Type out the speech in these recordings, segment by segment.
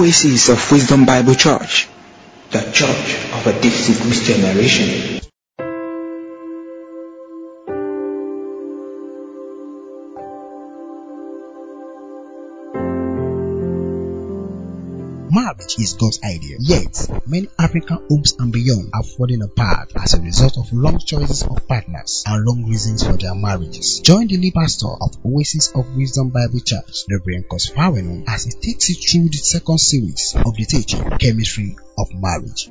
Oasis of Wisdom Bible Church, the church of a deep secret generation. Marriage is God's idea. Yet, many African homes and beyond are falling apart as a result of wrong choices of partners and wrong reasons for their marriages. Join the lead pastor of Oasis of Wisdom Bible Church, Reverend Cos Fawenu, as he takes you through the second series of the teaching, Chemistry of Marriage.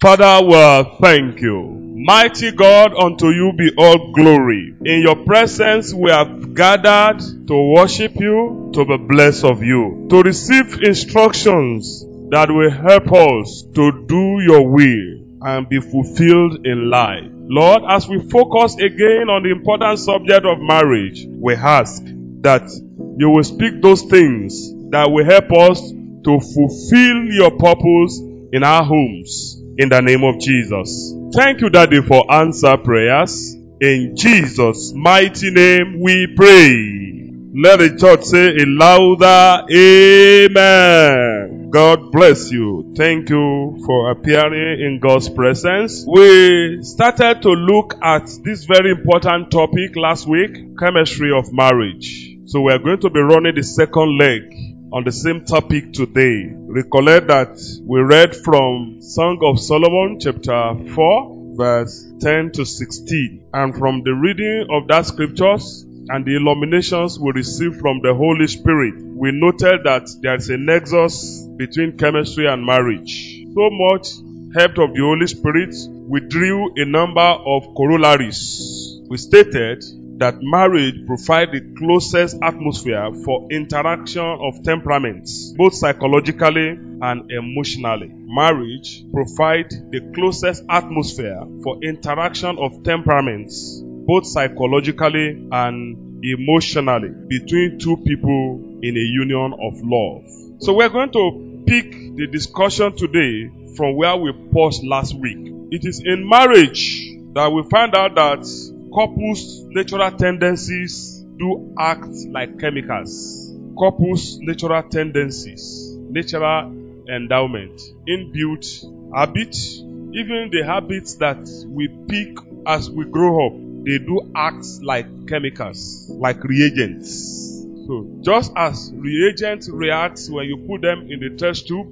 Father, well, thank you. Mighty God, unto you be all glory. In your presence we have gathered to worship you, to be blessed of you, to receive instructions that will help us to do your will and be fulfilled in life. Lord, as we focus again on the important subject of marriage, we ask that you will speak those things that will help us to fulfill your purpose in our homes in the name of Jesus. Thank you, Daddy, for answer prayers. In Jesus' mighty name we pray. Let the church say a louder Amen. God bless you. Thank you for appearing in God's presence. We started to look at this very important topic last week, chemistry of marriage. So we are going to be running the second leg on the same topic today. Recollect that we read from Song of Solomon chapter 4 verse 10 to 16 and from the reading of that scriptures and the illuminations we received from the Holy Spirit, we noted that there is a nexus between chemistry and marriage. So much help of the Holy Spirit, we drew a number of corollaries. We stated that marriage provides the closest atmosphere for interaction of temperaments, both psychologically and emotionally. Marriage provides the closest atmosphere for interaction of temperaments, both psychologically and emotionally, between two people in a union of love. So we're going to pick the discussion today from where we paused last week. It is in marriage that we find out that couples' natural tendencies do act like chemicals. Couples' natural tendencies, natural endowment, inbuilt habit, even the habits that we pick as we grow up, they do act like chemicals, like reagents. So just as reagents react when you put them in the test tube,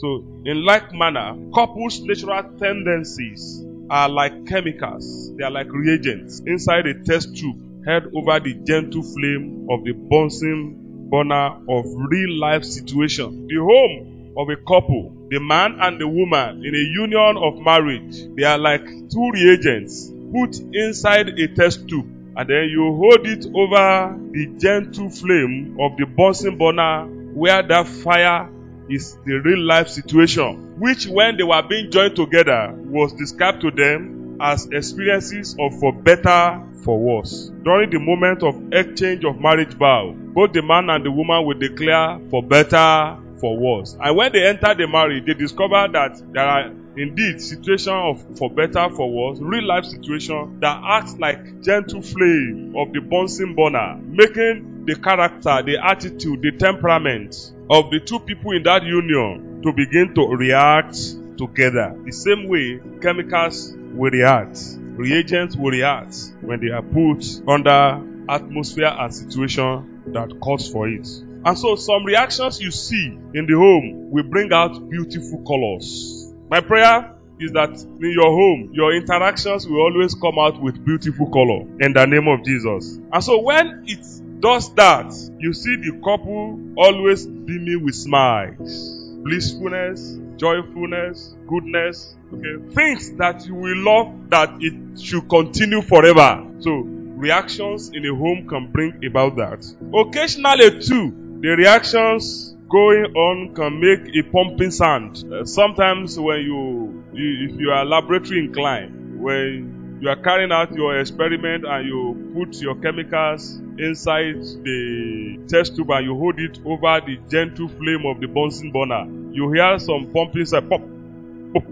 so in like manner, couples' natural tendencies are like chemicals. They are like reagents inside a test tube held over the gentle flame of the Bunsen burner of real life situation. The home of a couple, the man and the woman in a union of marriage, they are like two reagents put inside a test tube and then you hold it over the gentle flame of the Bunsen burner where that fire is the real life situation, which when they were being joined together was described to them as experiences of for better, for worse. During the moment of exchange of marriage vow, both the man and the woman will declare for better, for worse. And when they enter the marriage, they discover that there are indeed situation of for better, for worse, real life situation that acts like gentle flame of the Bunsen burner, making the character, the attitude, the temperament of the two people in that union to begin to react together. The same way chemicals will react, reagents will react when they are put under atmosphere and situation that calls for it. And so some reactions you see in the home will bring out beautiful colors. My prayer is that in your home, your interactions will always come out with beautiful color in the name of Jesus. And so when it does that, you see the couple always beaming with smiles, blissfulness, joyfulness, goodness, okay, things that you will love that it should continue forever. So, reactions in a home can bring about that. Occasionally, too, the reactions going on can make a pumping sound. Uh, sometimes, when you, you, if you are laboratory inclined, when you are carrying out your experiment and you put your chemicals inside the test tube and you hold it over the gentle flame of the Bunsen burner, you hear some pumping sound. Pop, pop.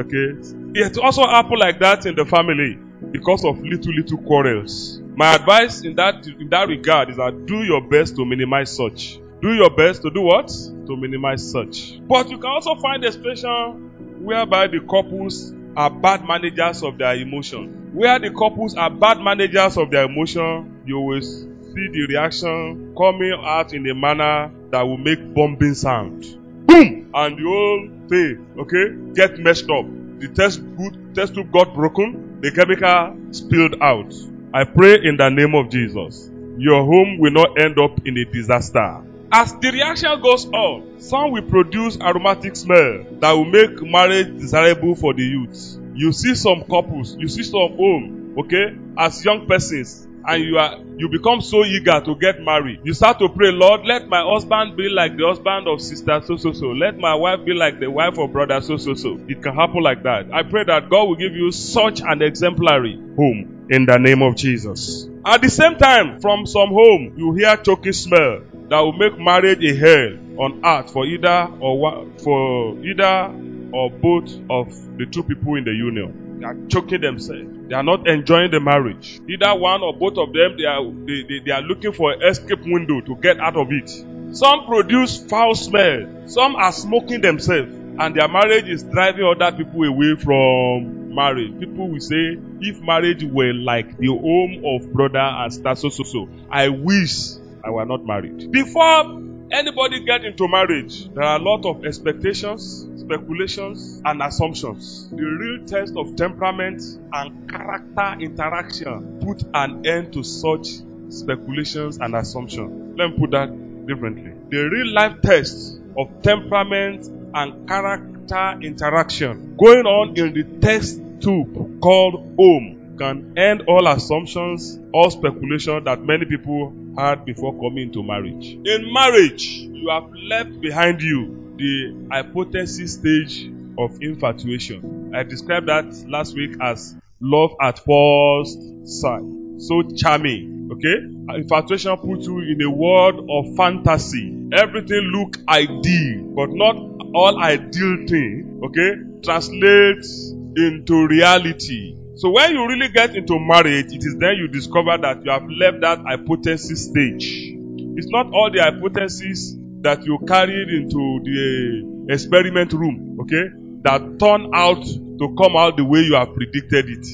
Okay. It also happen like that in the family. because of little, little quarrels. My advice in that, in that regard is that do your best to minimize such. Do your best to do what? To minimize such. But you can also find a situation whereby the couples are bad managers of their emotion. Where the couples are bad managers of their emotion, you will see the reaction coming out in a manner that will make bombing sound. Boom! And the whole thing, okay, get messed up. The test good test tube got broken, the chemical spilled out. I pray in the name of Jesus. Your home will not end up in a disaster. As the reaction goes on, some will produce aromatic smell that will make marriage desirable for the youth. You see some couples, you see some home, okay, as young persons, and you are you become so eager to get married. You start to pray lord let my husband be like the husband of sister so so so let my wife be like the wife of brother so so so it can happen like that. I pray that god will give you such an exemplary home in the name of jesus. At the same time from some home you hear choking smell that will make marriage a hell on earth for either or for either or both of the two people in the union they are choking themselves they are not enjoying the marriage. Either one or both of them, they are, they, they, they are looking for an escape window to get out of it. Some produce foul smell. Some are smoking themselves. And their marriage is driving other people away from marriage. People will say, if marriage were like the home of brother and sister so so so, I wish I were not married. Before anybody get into marriage, there are a lot of expectations, speculations, and assumptions. The real test of temperament and character interaction put an end to such speculations and assumptions. Let me put that differently. The real life test of temperament and character interaction going on in the test tube called home can end all assumptions, all speculation that many people had before coming into marriage. In marriage, you have left behind you the hypothesis stage of infatuation. I described that last week as love at first sight. So charming, okay? Infatuation puts you in a world of fantasy. Everything look ideal, but not all ideal thing, okay, translates into reality. So when you really get into marriage, it is then you discover that you have left that hypothesis stage. It's not all the hypotheses that you carried into the experiment room, okay, that turn out to come out the way you have predicted it.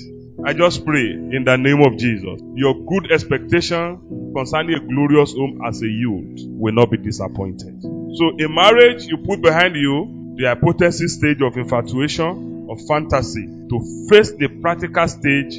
I just pray in the name of Jesus. Your good expectation concerning a glorious home as a youth will not be disappointed. So in marriage, you put behind you the hypothesis stage of infatuation, of fantasy, to face the practical stage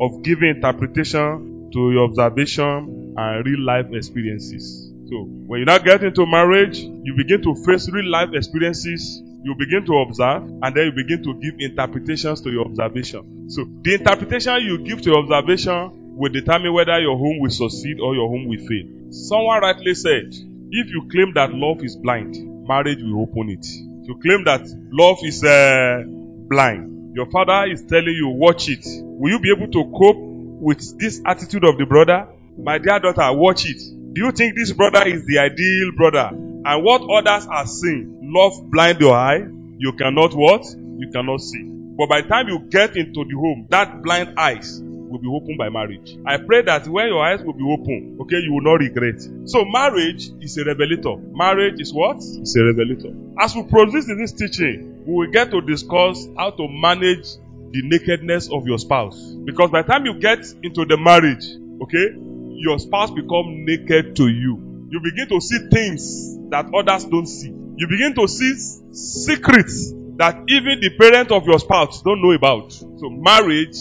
of giving interpretation to your observation and real life experiences. So when you now get into marriage, you begin to face real life experiences. You begin to observe and then you begin to give interpretations to your observation. So the interpretation you give to your observation will determine whether your home will succeed or your home will fail. Someone rightly said, if you claim that love is blind, marriage will open it. If you claim that love is uh, blind, your father is telling you, watch it. Will you be able to cope with this attitude of the brother? My dear daughter, watch it. Do you think this brother is the ideal brother? And what others are seeing, love blind your eye, you cannot what? You cannot see. But by the time you get into the home, that blind eyes will be opened by marriage. I pray that when your eyes will be open, okay, you will not regret. So marriage is a revelator. Marriage is what? It's a revelator. As we in this teaching, we will get to discuss how to manage the nakedness of your spouse. Because by the time you get into the marriage, okay, your spouse become naked to you. You begin to see things that others don't see. You begin to see secrets that even the parent of your spouse don't know about. So marriage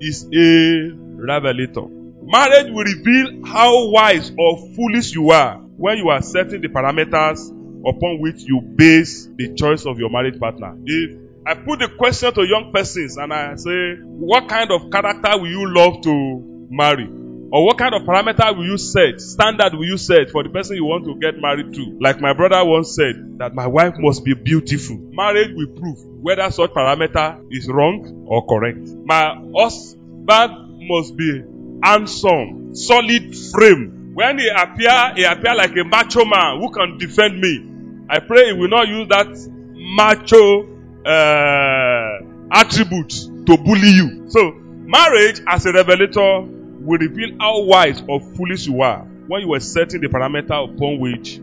is a revelator. Marriage will reveal how wise or foolish you are when you are setting the parameters upon which you base the choice of your marriage partner. If I put the question to young persons and I say, what kind of character will you love to marry? Or what kind of parameter will you set, standard will you set for the person you want to get married to? Like my brother once said, that my wife must be beautiful. Marriage will prove whether such parameter is wrong or correct. My husband must be handsome, solid frame. When he appear, he appear like a macho man who can defend me. I pray he will not use that macho uh, attribute to bully you. So Marriage as a revelator will reveal how wise or foolish you are when you are setting the parameter upon which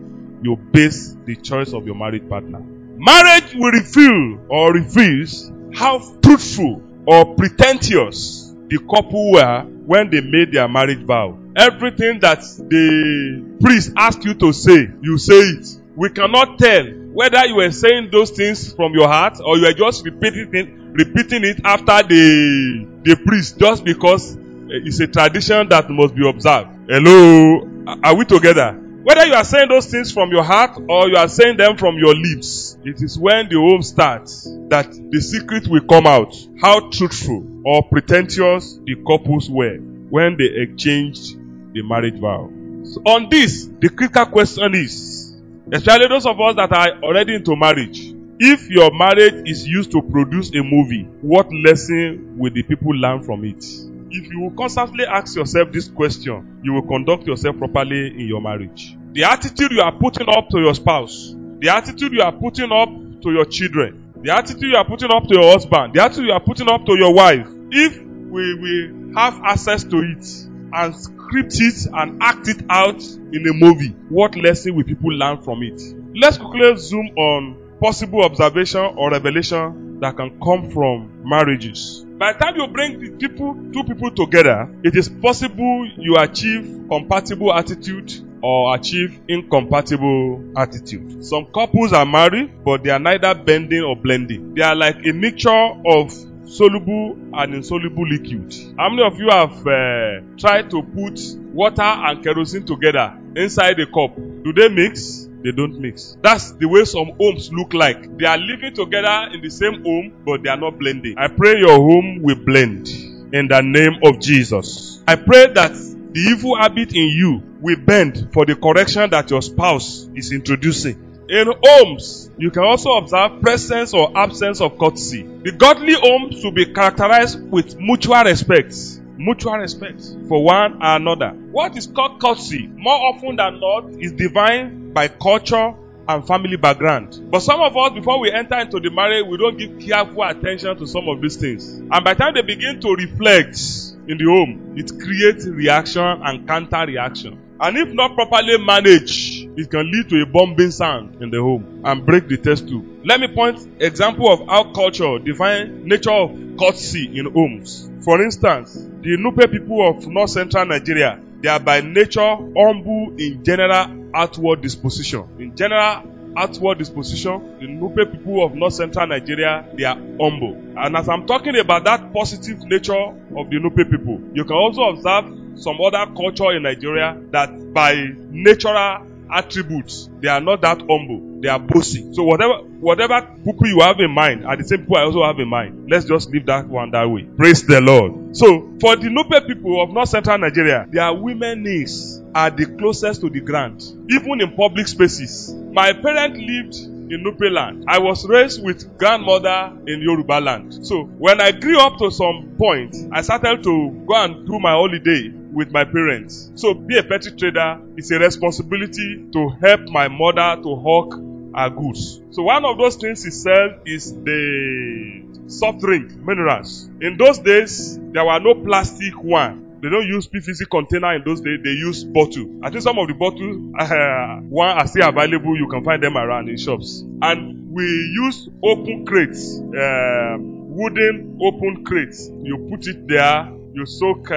you base the choice of your marriage partner. Marriage will reveal or reveals how truthful or pretentious the couple were when they made their marriage vow. Everything that the priest asked you to say, you say it. We cannot tell whether you were saying those things from your heart or you are just repeating it, repeating it after the the priest just because eh, it's a tradition that must be observed. Hello, are we together? Whether you are saying those things from your heart or you are saying them from your lips, it is when the home starts that the secret will come out. How truthful or pretentious the couples were when they exchanged the marriage vow. So on this, the critical question is, especially those of us that are already into marriage, if your marriage is used to produce a movie, what lesson will the people learn from it? If you will constantly ask yourself this question, you will conduct yourself properly in your marriage. The attitude you are putting up to your spouse, the attitude you are putting up to your children, the attitude you are putting up to your husband, the attitude you are putting up to your wife, if we will have access to it and script it and act it out in a movie, what lesson will people learn from it? Let's quickly zoom on possible observation or revelation that can come from marriages. By the time you bring the people, two people together, it is possible you achieve compatible attitude or achieve incompatible attitude. Some couples are married, but they are neither bending or blending. They are like a mixture of soluble and insoluble liquid. How many of you have uh, tried to put water and kerosene together inside a cup? Do they mix? They don't mix. That's the way some homes look like. They are living together in the same home, but they are not blending. I pray your home will blend in the name of Jesus. I pray that the evil habit in you will bend for the correction that your spouse is introducing. In homes, you can also observe presence or absence of courtesy. The godly home should be characterized with mutual respect. Mutual respect for one another. What is called courtesy, more often than not, is defined by culture and family background. But some of us, before we enter into the marriage, we don't give careful attention to some of these things. And by the time they begin to reflect in the home, it creates reaction and counter reaction. And if not properly managed, it can lead to a bombing sound in the home and break the test tube. Let me point example of how culture define nature of courtesy in homes. For instance, the Nupe people of north central Nigeria, they are by nature humble in general outward disposition. In general outward disposition, the Nupe people of north central Nigeria, they are humble. And as I'm talking about that positive nature of the Nupe people, you can also observe some other culture in Nigeria that by natural attributes, they are not that humble. They are bossy. So whatever whatever people you have in mind are the same people I also have in mind. Let's just leave that one that way. Praise the Lord. So for the Nupe people of North Central Nigeria, their women knees are the closest to the ground, even in public spaces. My parents lived in Nupe land. I was raised with grandmother in Yoruba land. So when I grew up to some point, I started to go and do my holiday with my parents. So be a petty trader is a responsibility to help my mother to hawk her goods. So one of those things he sell is the soft drink minerals. In those days, there were no plastic one. They don't use PVC container in those days. They use bottle. I think some of the bottles, uh, one are still available. You can find them around in shops. And we use open crates, uh, wooden open crates. You put it there. You soak uh,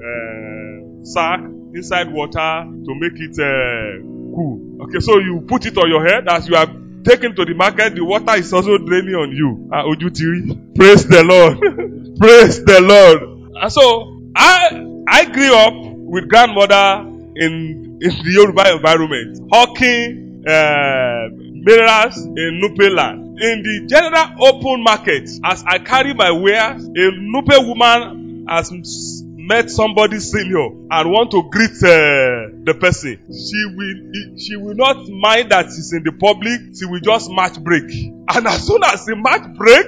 uh, sack inside water to make it uh, cool. Okay, so you put it on your head as you are taken to the market. The water is also draining on you. Uh, Ojutiri. Praise the Lord. Praise the Lord. And so I I grew up with grandmother in in the Yoruba environment, hawking uh, minerals in Nupe land. In the general open market, as I carry my wares, a Nupe woman has met somebody senior and want to greet uh, the person. She will she will not mind that she's in the public. She will just match break. And as soon as the match break,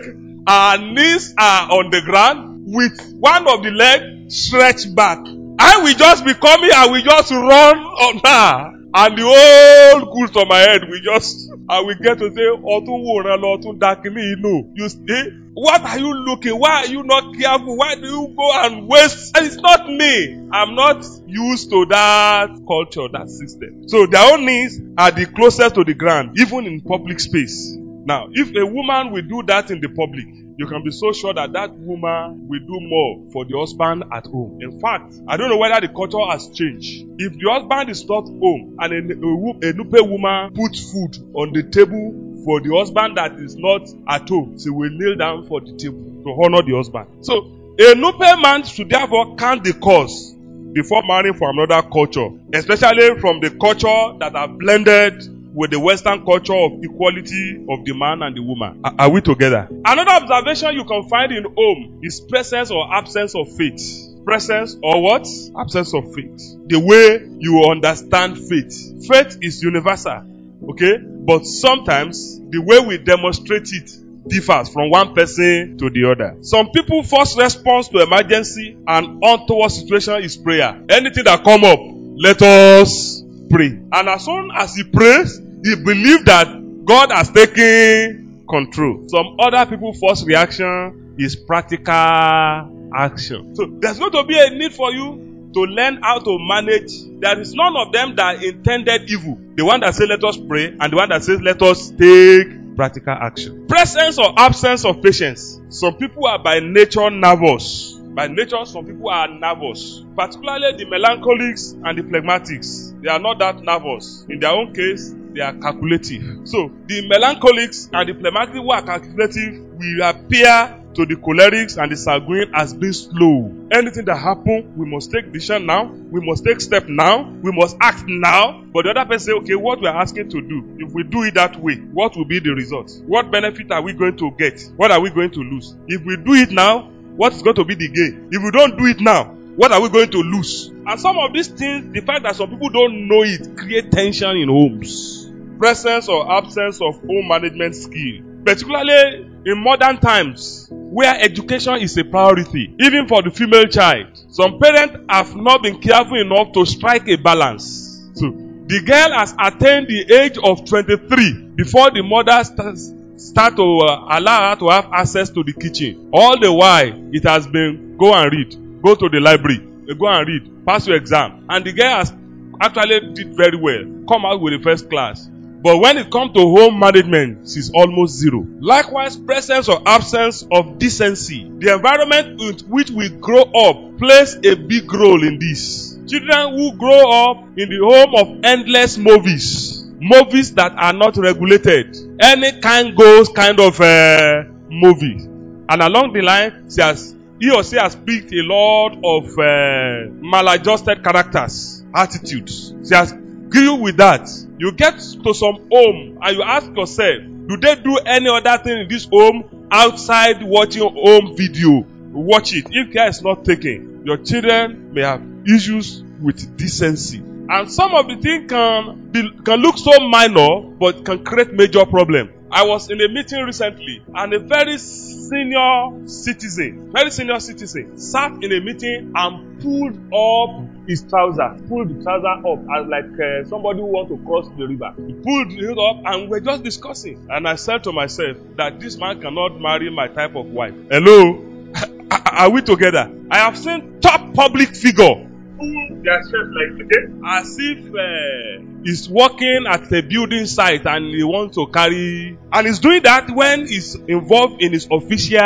her knees are on the ground with one of the leg stretched back. I will just be coming and we just run on her. And the whole goods on my head we just, I will get to say, Ọtún wòran lọ, Ọtún dákínní inú. You see, What are you looking? Why are you not careful? Why do you go and waste? And it's not me. I'm not used to that culture, that system. So their own needs are the closest to the ground, even in public space. Now, if a woman will do that in the public, you can be so sure that that woman will do more for the husband at home. In fact, I don't know whether the culture has changed. If the husband is not home and a, a, a Nupe woman puts food on the table for the husband that is not at home, she will kneel down for the table to honor the husband. So, a Nupe man should therefore count the cost before marrying from another culture, especially from the culture that are blended with the Western culture of equality of the man and the woman. Are, are we together? Another observation you can find in home is presence or absence of faith. Presence or what? Absence of faith. The way you understand faith. Faith is universal. Okay? But sometimes the way we demonstrate it differs from one person to the other. Some people first response to emergency and untoward situation is prayer. Anything that come up, let us pray. And as soon as he prays, he believes that God has taken control. Some other people first reaction is practical action. So there's going to be a need for you to learn how to manage. There is none of them that intended evil. The one that says let us pray and the one that says let us take practical action. Presence or absence of patience. Some people are by nature nervous. By nature, some people are nervous. Particularly the melancholics and the phlegmatics. They are not that nervous. In their own case, they are calculative. So, the melancholics and the phlegmatic who are calculative will appear to the cholerics and the sanguine as being slow. Anything that happen, we must take decision now. We must take step now. We must act now. But the other person say, okay, what we are asking to do, if we do it that way, what will be the result? What benefit are we going to get? What are we going to lose? If we do it now, what is going to be the gain? If we don't do it now, what are we going to lose? And some of these things, the fact that some people don't know it, create tension in homes. Presence or absence of home management skill. Particularly in modern times, where education is a priority, even for the female child. Some parents have not been careful enough to strike a balance. So, the girl has attained the age of 23 before the mother starts start to uh, allow her to have access to the kitchen. All the while, it has been go and read, go to the library, go and read, pass your exam. And the girl has actually did very well, come out with the first class. But when it comes to home management, she's almost zero. Likewise, presence or absence of decency. The environment in which we grow up plays a big role in this. Children who grow up in the home of endless movies, movies that are not regulated, any kind goes kind of uh, movie. And along the line, she has, he or she has picked a lot of uh, maladjusted characters, attitudes. She has grew with that. You get to some home and you ask yourself, do they do any other thing in this home outside watching home video? Watch it. If care is not taken, your children may have issues with decency. And some of the things can be, can look so minor, but can create major problem. I was in a meeting recently, and a very senior citizen, very senior citizen, sat in a meeting and pulled up his trouser, pulled the trouser up as like uh, somebody who want to cross the river. He pulled it up, and we're just discussing. And I said to myself that this man cannot marry my type of wife. Hello, are we together? I have seen top public figure their like as if uh, he's working at a building site and he wants to carry, and he's doing that when he's involved in his official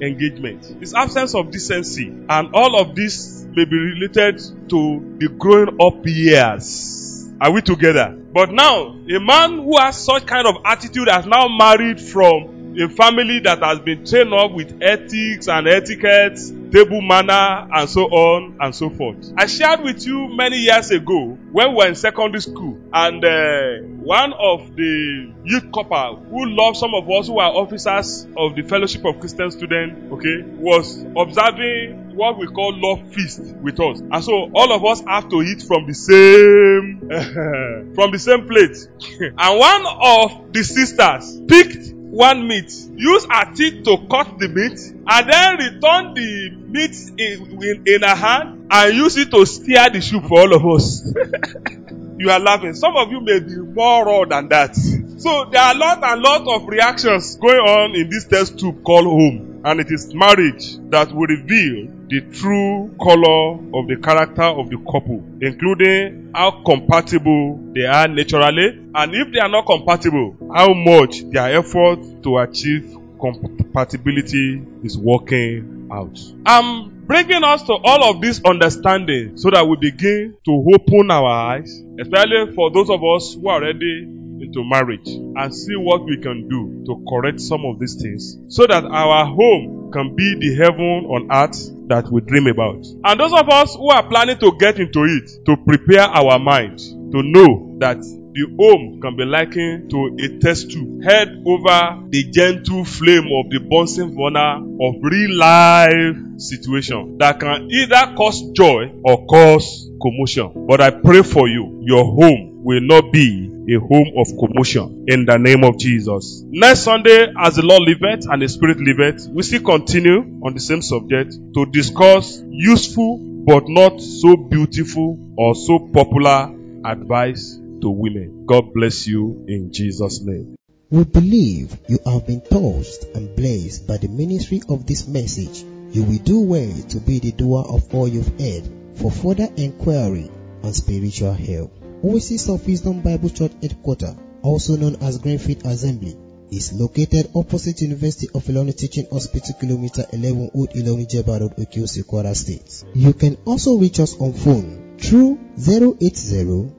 engagement. His absence of decency and all of this may be related to the growing up years. Are we together? But now, a man who has such kind of attitude has now married from a family that has been trained up with ethics and etiquette, table manner, and so on and so forth. I shared with you many years ago when we were in secondary school, and uh, one of the youth couple who loved some of us who are officers of the Fellowship of Christian Students, okay, was observing what we call love feast with us. And so all of us have to eat from the same from the same plate. and one of the sisters picked one meat, use her teeth to cut the meat, and then return the meat in, in, in her hand and use it to steer the soup for all of us. you are laughing. Some of you may be more raw than that. So there are a lot and lot of reactions going on in this test tube called home. And it is marriage that will reveal the true color of the character of the couple, including how compatible they are naturally, and if they are not compatible, how much their effort to achieve compatibility is working out. I'm bringing us to all of this understanding so that we begin to open our eyes, especially for those of us who are already into marriage and see what we can do to correct some of these things so that our home can be the heaven on earth that we dream about. And those of us who are planning to get into it, to prepare our mind to know that the home can be likened to a test tube held over the gentle flame of the Bunsen burner of real life situation that can either cause joy or cause commotion. But I pray for you, your home will not be a home of commotion in the name of Jesus. Next Sunday, as the Lord liveth and the Spirit liveth, we still continue on the same subject to discuss useful but not so beautiful or so popular advice to women. God bless you in Jesus' name. We believe you have been touched and blessed by the ministry of this message. You will do well to be the doer of all you've heard. For further inquiry on spiritual help, Oasis of Wisdom Bible Church Headquarters, also known as Greenfield Assembly, is located opposite University of Ilorin Teaching Hospital, Kilometer 11 Old Ilorin Jebba Road, Oke-Ose, Kwara State. You can also reach us on phone through 080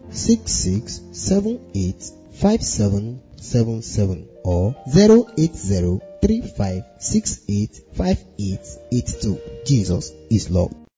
5777 or 080 3568 5882. Jesus is Lord.